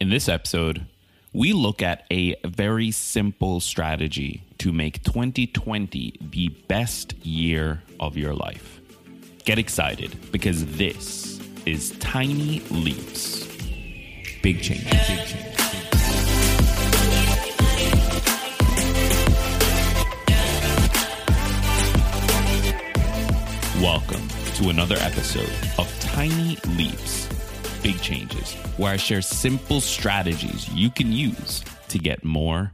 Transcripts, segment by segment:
In this episode, we look at a very simple strategy to make 2020 the best year of your life. Get excited because this is Tiny Leaps. Big change. Big change. Welcome to another episode of Tiny Leaps big changes, where I share simple strategies you can use to get more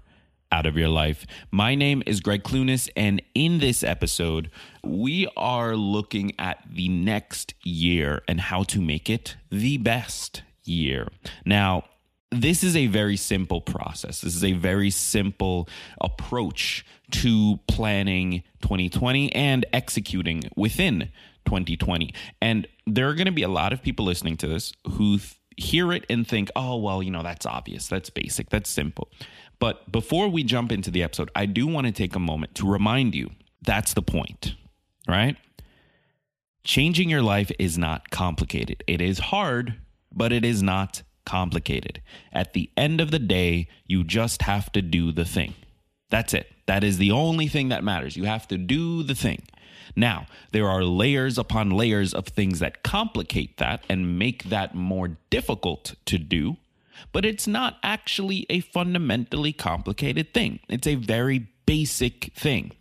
out of your life. My name is Gregg Clunis, and in this episode, we are looking at the next year and how to make it the best year. Now, this is a very simple process. This is a very simple approach to planning 2020 and executing within 2020. And there are going to be a lot of people listening to this who th- hear it and think, oh, well, you know, that's obvious. That's basic. That's simple. But before we jump into the episode, I do want to take a moment to remind you that's the point, right? Changing your life is not complicated. It is hard, but it is not complicated. At the end of the day, you just have to do the thing. That's it. That is the only thing that matters. You have to do the thing. Now, there are layers upon layers of things that complicate that and make that more difficult to do, but it's not actually a fundamentally complicated thing. It's a very basic thing.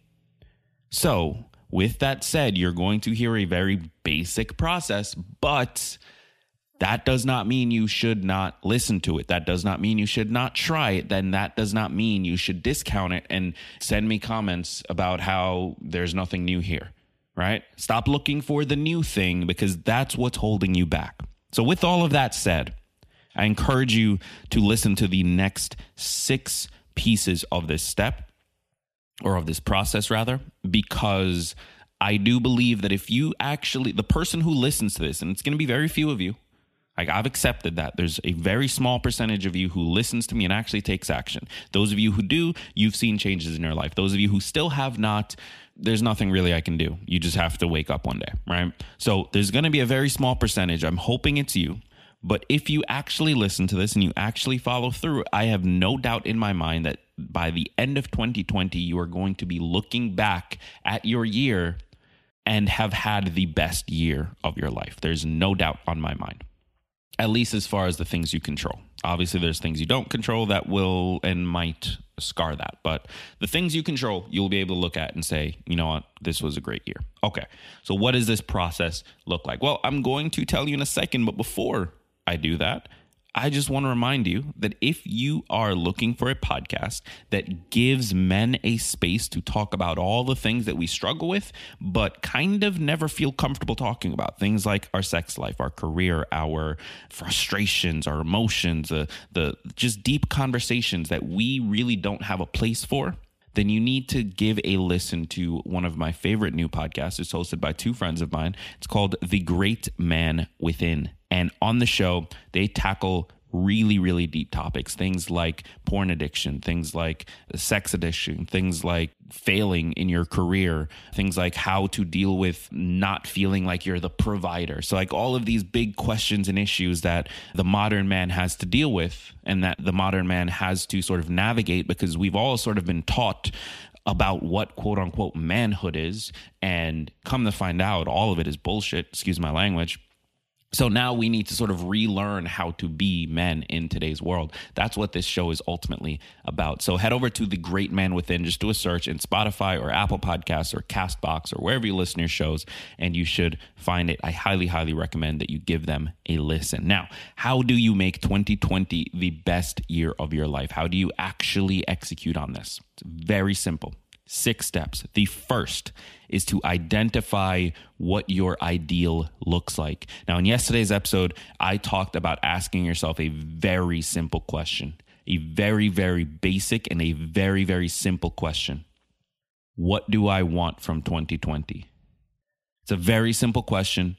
So, with that said, you're going to hear a very basic process, but that does not mean you should not listen to it. That does not mean you should not try it. Then that does not mean you should discount it and send me comments about how there's nothing new here right? Stop looking for the new thing because that's what's holding you back. So, with all of that said, I encourage you to listen to the next six pieces of this step or of this process, rather, because I do believe that if you actually, the person who listens to this, and it's going to be very few of you, like I've accepted that. There's a very small percentage of you who listens to me and actually takes action. Those of you who do, you've seen changes in your life. Those of you who still have not, there's nothing really I can do. You just have to wake up one day, right? So there's going to be a very small percentage. I'm hoping it's you. But if you actually listen to this and you actually follow through, I have no doubt in my mind that by the end of 2020, you are going to be looking back at your year and have had the best year of your life. There's no doubt on my mind, at least as far as the things you control. Obviously, there's things you don't control that will and might scar that. But the things you control, you'll be able to look at and say, you know what, this was a great year. Okay. So, what does this process look like? Well, I'm going to tell you in a second. But before I do that, I just want to remind you that if you are looking for a podcast that gives men a space to talk about all the things that we struggle with, but kind of never feel comfortable talking about things like our sex life, our career, our frustrations, our emotions, uh, the just deep conversations that we really don't have a place for then you need to give a listen to one of my favorite new podcasts. It's hosted by two friends of mine. It's called The Great Man Within. And on the show, they tackle really, really deep topics. Things like porn addiction, things like sex addiction, things like failing in your career, things like how to deal with not feeling like you're the provider. So, like all of these big questions and issues that the modern man has to deal with and that the modern man has to sort of navigate because we've all sort of been taught about what quote unquote manhood is. And come to find out, all of it is bullshit, excuse my language so now we need to sort of relearn how to be men in today's world. That's what this show is ultimately about. So head over to The Great Man Within, just do a search in Spotify or Apple Podcasts or Castbox or wherever you listen to your shows, and you should find it. I highly, highly recommend that you give them a listen. Now, how do you make 2020 the best year of your life? How do you actually execute on this? It's very simple Six steps. The first is to identify what your ideal looks like. Now, in yesterday's episode, I talked about asking yourself a very simple question, a very, very basic and a very, very simple question. What do I want from 2020? It's a very simple question,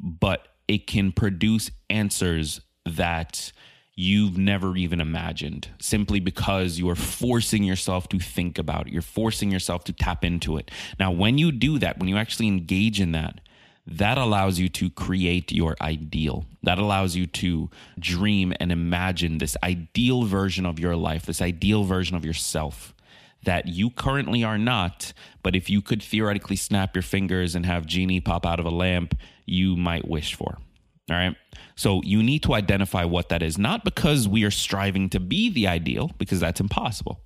but it can produce answers that you've never even imagined simply because you are forcing yourself to think about it. You're forcing yourself to tap into it. Now, when you do that, when you actually engage in that, that allows you to create your ideal. That allows you to dream and imagine this ideal version of your life, this ideal version of yourself that you currently are not. But if you could theoretically snap your fingers and have Genie pop out of a lamp, you might wish for. All right. So you need to identify what that is, not because we are striving to be the ideal, because that's impossible,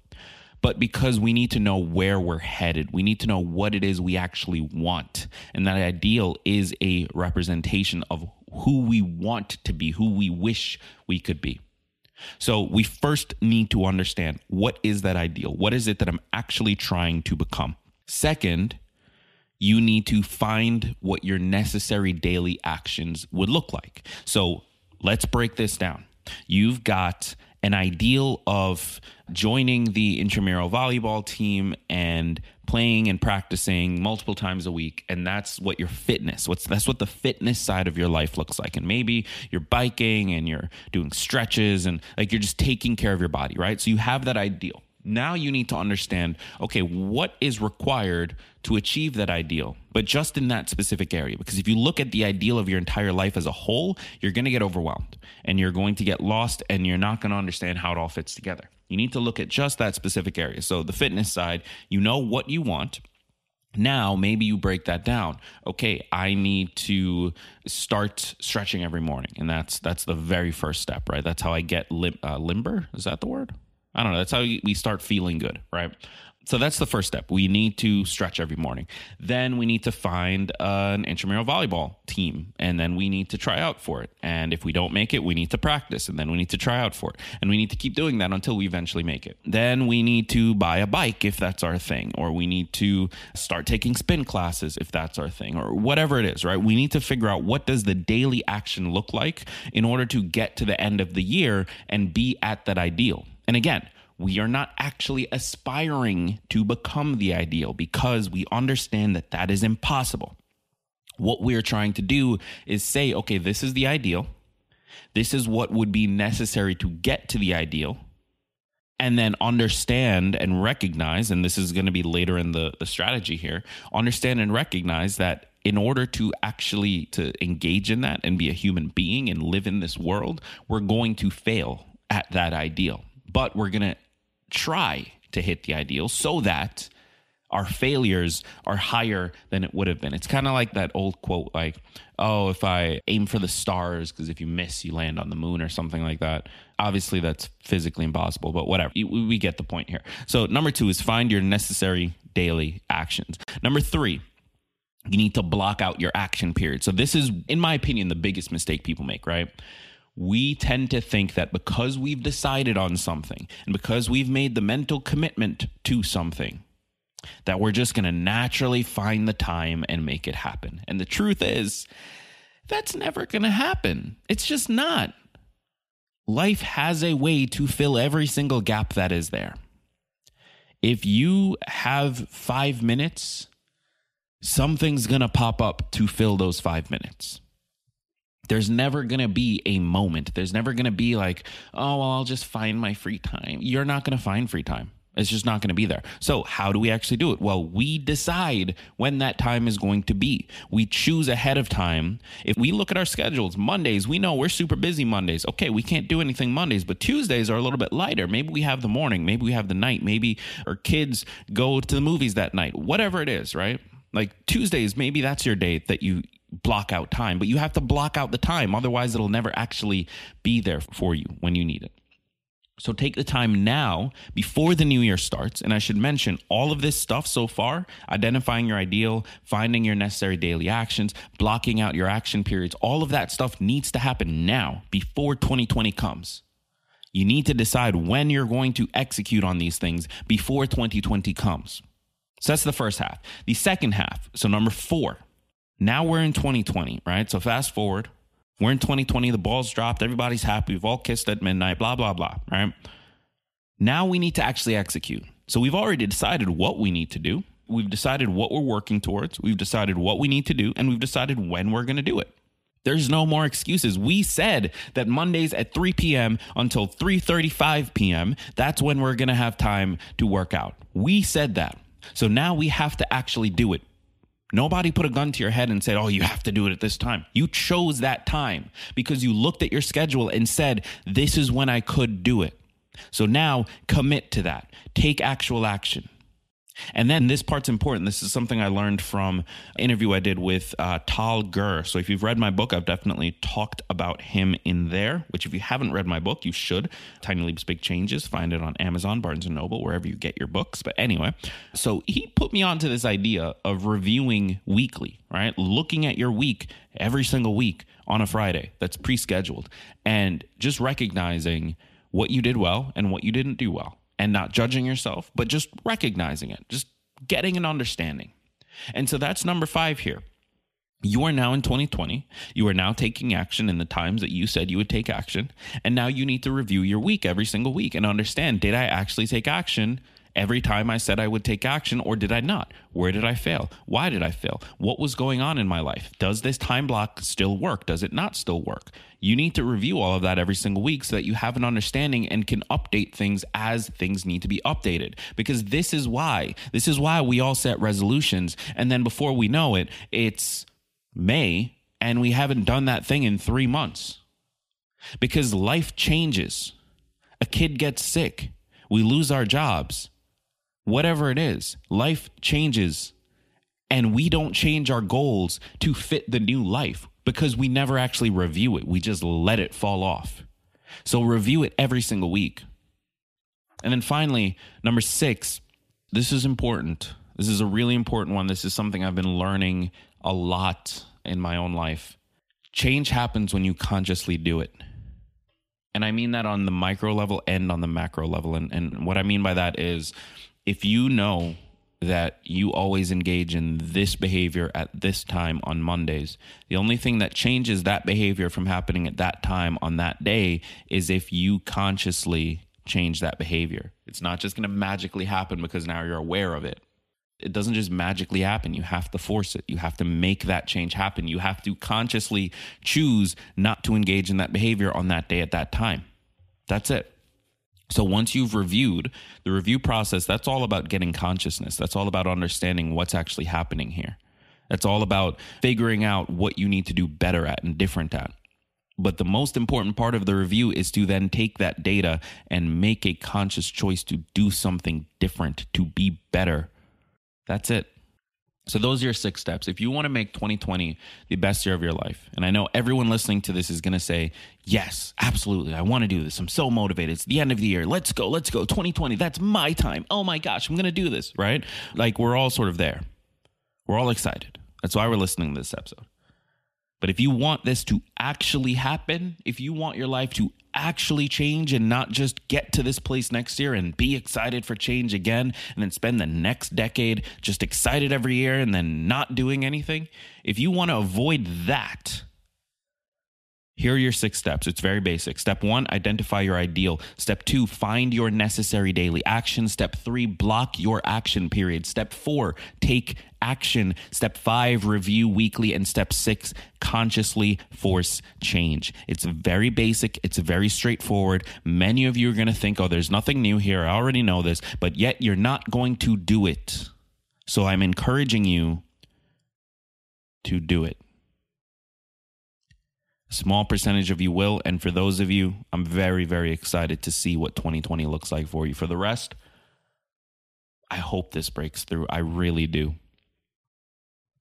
but because we need to know where we're headed. We need to know what it is we actually want. And that ideal is a representation of who we want to be, who we wish we could be. So we first need to understand what is that ideal? What is it that I'm actually trying to become? Second, you need to find what your necessary daily actions would look like. So let's break this down. You've got an ideal of joining the intramural volleyball team and playing and practicing multiple times a week and that's what your fitness what's that's what the fitness side of your life looks like and maybe you're biking and you're doing stretches and like you're just taking care of your body right so you have that ideal now you need to understand okay, what is required to achieve that ideal, but just in that specific area. Because if you look at the ideal of your entire life as a whole, you're going to get overwhelmed and you're going to get lost and you're not going to understand how it all fits together. You need to look at just that specific area. So, the fitness side, you know what you want. Now, maybe you break that down. Okay, I need to start stretching every morning, and that's that's the very first step, right? That's how I get lim- uh, limber. Is that the word? I don't know. That's how we start feeling good, right? So that's the first step. We need to stretch every morning. Then we need to find uh, an intramural volleyball team, and then we need to try out for it. And if we don't make it, we need to practice, and then we need to try out for it. And we need to keep doing that until we eventually make it. Then we need to buy a bike if that's our thing, or we need to start taking spin classes if that's our thing, or whatever it is, right? We need to figure out what does the daily action look like in order to get to the end of the year and be at that ideal. And again, we are not actually aspiring to become the ideal because we understand that that is impossible. What we're trying to do is say, okay, this is the ideal. This is what would be necessary to get to the ideal. And then understand and recognize, and this is going to be later in the, the strategy here, understand and recognize that in order to actually to engage in that and be a human being and live in this world, we're going to fail at that ideal but we're going to try to hit the ideal so that our failures are higher than it would have been. It's kind of like that old quote like, oh, if I aim for the stars, because if you miss, you land on the moon or something like that. Obviously, that's physically impossible, but whatever. We get the point here. So, number two is find your necessary daily actions. Number three, you need to block out your action period. So, this is, in my opinion, the biggest mistake people make, right? We tend to think that because we've decided on something and because we've made the mental commitment to something, that we're just going to naturally find the time and make it happen. And the truth is, that's never going to happen. It's just not. Life has a way to fill every single gap that is there. If you have five minutes, something's going to pop up to fill those five minutes there's never going to be a moment. There's never going to be like, oh, well, I'll just find my free time. You're not going to find free time. It's just not going to be there. So, how do we actually do it? Well, we decide when that time is going to be. We choose ahead of time. If we look at our schedules, Mondays, we know we're super busy Mondays. Okay, we can't do anything Mondays, but Tuesdays are a little bit lighter. Maybe we have the morning, maybe we have the night, maybe our kids go to the movies that night, whatever it is, right? Like Tuesdays, maybe that's your day that you block out time, but you have to block out the time. Otherwise, it'll never actually be there for you when you need it. So take the time now before the new year starts. And I should mention all of this stuff so far identifying your ideal, finding your necessary daily actions, blocking out your action periods all of that stuff needs to happen now before 2020 comes. You need to decide when you're going to execute on these things before 2020 comes. So that's the first half. The second half, so number four, now we're in 2020, right? So fast forward, we're in 2020, the ball's dropped, everybody's happy, we've all kissed at midnight, blah, blah, blah, right? Now we need to actually execute. So we've already decided what we need to do. We've decided what we're working towards. We've decided what we need to do, and we've decided when we're going to do it. There's no more excuses. We said that Mondays at 3 p.m. until 3:35 p.m. that's when we're going to have time to work out. We said that. So now we have to actually do it. Nobody put a gun to your head and said, "Oh, you have to do it at this time." You chose that time because you looked at your schedule and said, "This is when I could do it." So now commit to that. Take actual action. And then this part's important. This is something I learned from interview I did with uh, Tal Gur. So if you've read my book, I've definitely talked about him in there. Which, if you haven't read my book, you should. Tiny Leaps, Big Changes. Find it on Amazon, Barnes and Noble, wherever you get your books. But anyway, so he put me onto this idea of reviewing weekly. Right, looking at your week every single week on a Friday. That's pre-scheduled, and just recognizing what you did well and what you didn't do well and not judging yourself, but just recognizing it, just getting an understanding. And so that's number five here. You are now in 2020. You are now taking action in the times that you said you would take action. And now you need to review your week every single week and understand did I actually take action every time I said I would take action, or did I not? Where did I fail? Why did I fail? What was going on in my life? Does this time block still work? Does it not still work? You need to review all of that every single week so that you have an understanding and can update things as things need to be updated. Because this is why, this is why we all set resolutions. And then before we know it, it's May and we haven't done that thing in three months. Because life changes. A kid gets sick. We lose our jobs whatever it is, life changes and we don't change our goals to fit the new life because we never actually review it. We just let it fall off. So review it every single week. And then finally, number six, this is important. This is a really important one. This is something I've been learning a lot in my own life. Change happens when you consciously do it. And I mean that on the micro level and on the macro level. And, and what I mean by that is if you know that you always engage in this behavior at this time on Mondays. The only thing that changes that behavior from happening at that time on that day is if you consciously change that behavior. It's not just going to magically happen because now you're aware of it. It doesn't just magically happen. You have to force it. You have to make that change happen. You have to consciously choose not to engage in that behavior on that day at that time. That's it. So once you've reviewed the review process, that's all about getting consciousness. That's all about understanding what's actually happening here. That's all about figuring out what you need to do better at and different at. But the most important part of the review is to then take that data and make a conscious choice to do something different, to be better. That's it. So those are your six steps. If you want to make 2020 the best year of your life, and I know everyone listening to this is going to say, "Yes, absolutely. I want to do this. I'm so motivated. It's the end of the year. Let's go. Let's go. 2020. That's my time. Oh my gosh, I'm going to do this." Right? Like we're all sort of there. We're all excited. That's why we're listening to this episode. But if you want this to actually happen, if you want your life to actually change and not just get to this place next year and be excited for change again and then spend the next decade just excited every year and then not doing anything, if you want to avoid that, here are your six steps. It's very basic. Step one, identify your ideal. Step two, find your necessary daily action. Step three, block your action period. Step four, take action. Step five, review weekly. And step six, consciously force change. It's very basic. It's very straightforward. Many of you are going to think, oh, there's nothing new here. I already know this, but yet you're not going to do it. So I'm encouraging you to do it small percentage of you will. And for those of you, I'm very, very excited to see what 2020 looks like for you. For the rest, I hope this breaks through. I really do.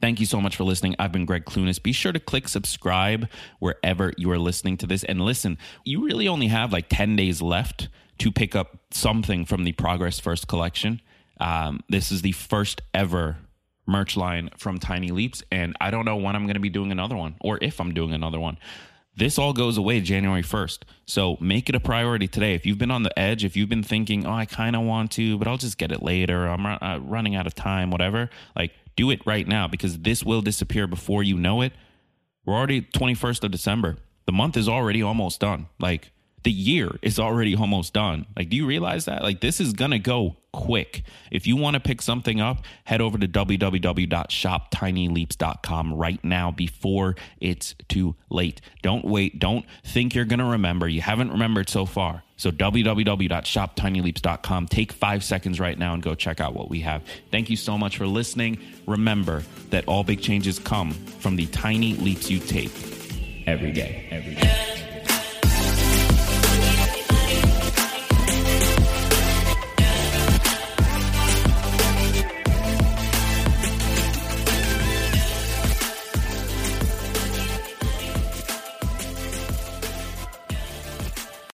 Thank you so much for listening. I've been Gregg Clunis. Be sure to click subscribe wherever you are listening to this. And listen, you really only have like 10 days left to pick up something from the Progress First collection. Um, this is the first ever merch line from Tiny Leaps. And I don't know when I'm going to be doing another one or if I'm doing another one. This all goes away January 1st. So make it a priority today. If you've been on the edge, if you've been thinking, oh, I kind of want to, but I'll just get it later, I'm uh, running out of time, whatever, like do it right now because this will disappear before you know it. We're already 21st of December. The month is already almost done. Like, the year is already almost done. Like, do you realize that? Like, this is gonna go quick. If you want to pick something up, head over to www.shoptinyleaps.com right now before it's too late. Don't wait. Don't think you're gonna remember. You haven't remembered so far. So www.shoptinyleaps.com. Take five seconds right now and go check out what we have. Thank you so much for listening. Remember that all big changes come from the tiny leaps you take every day. Every day.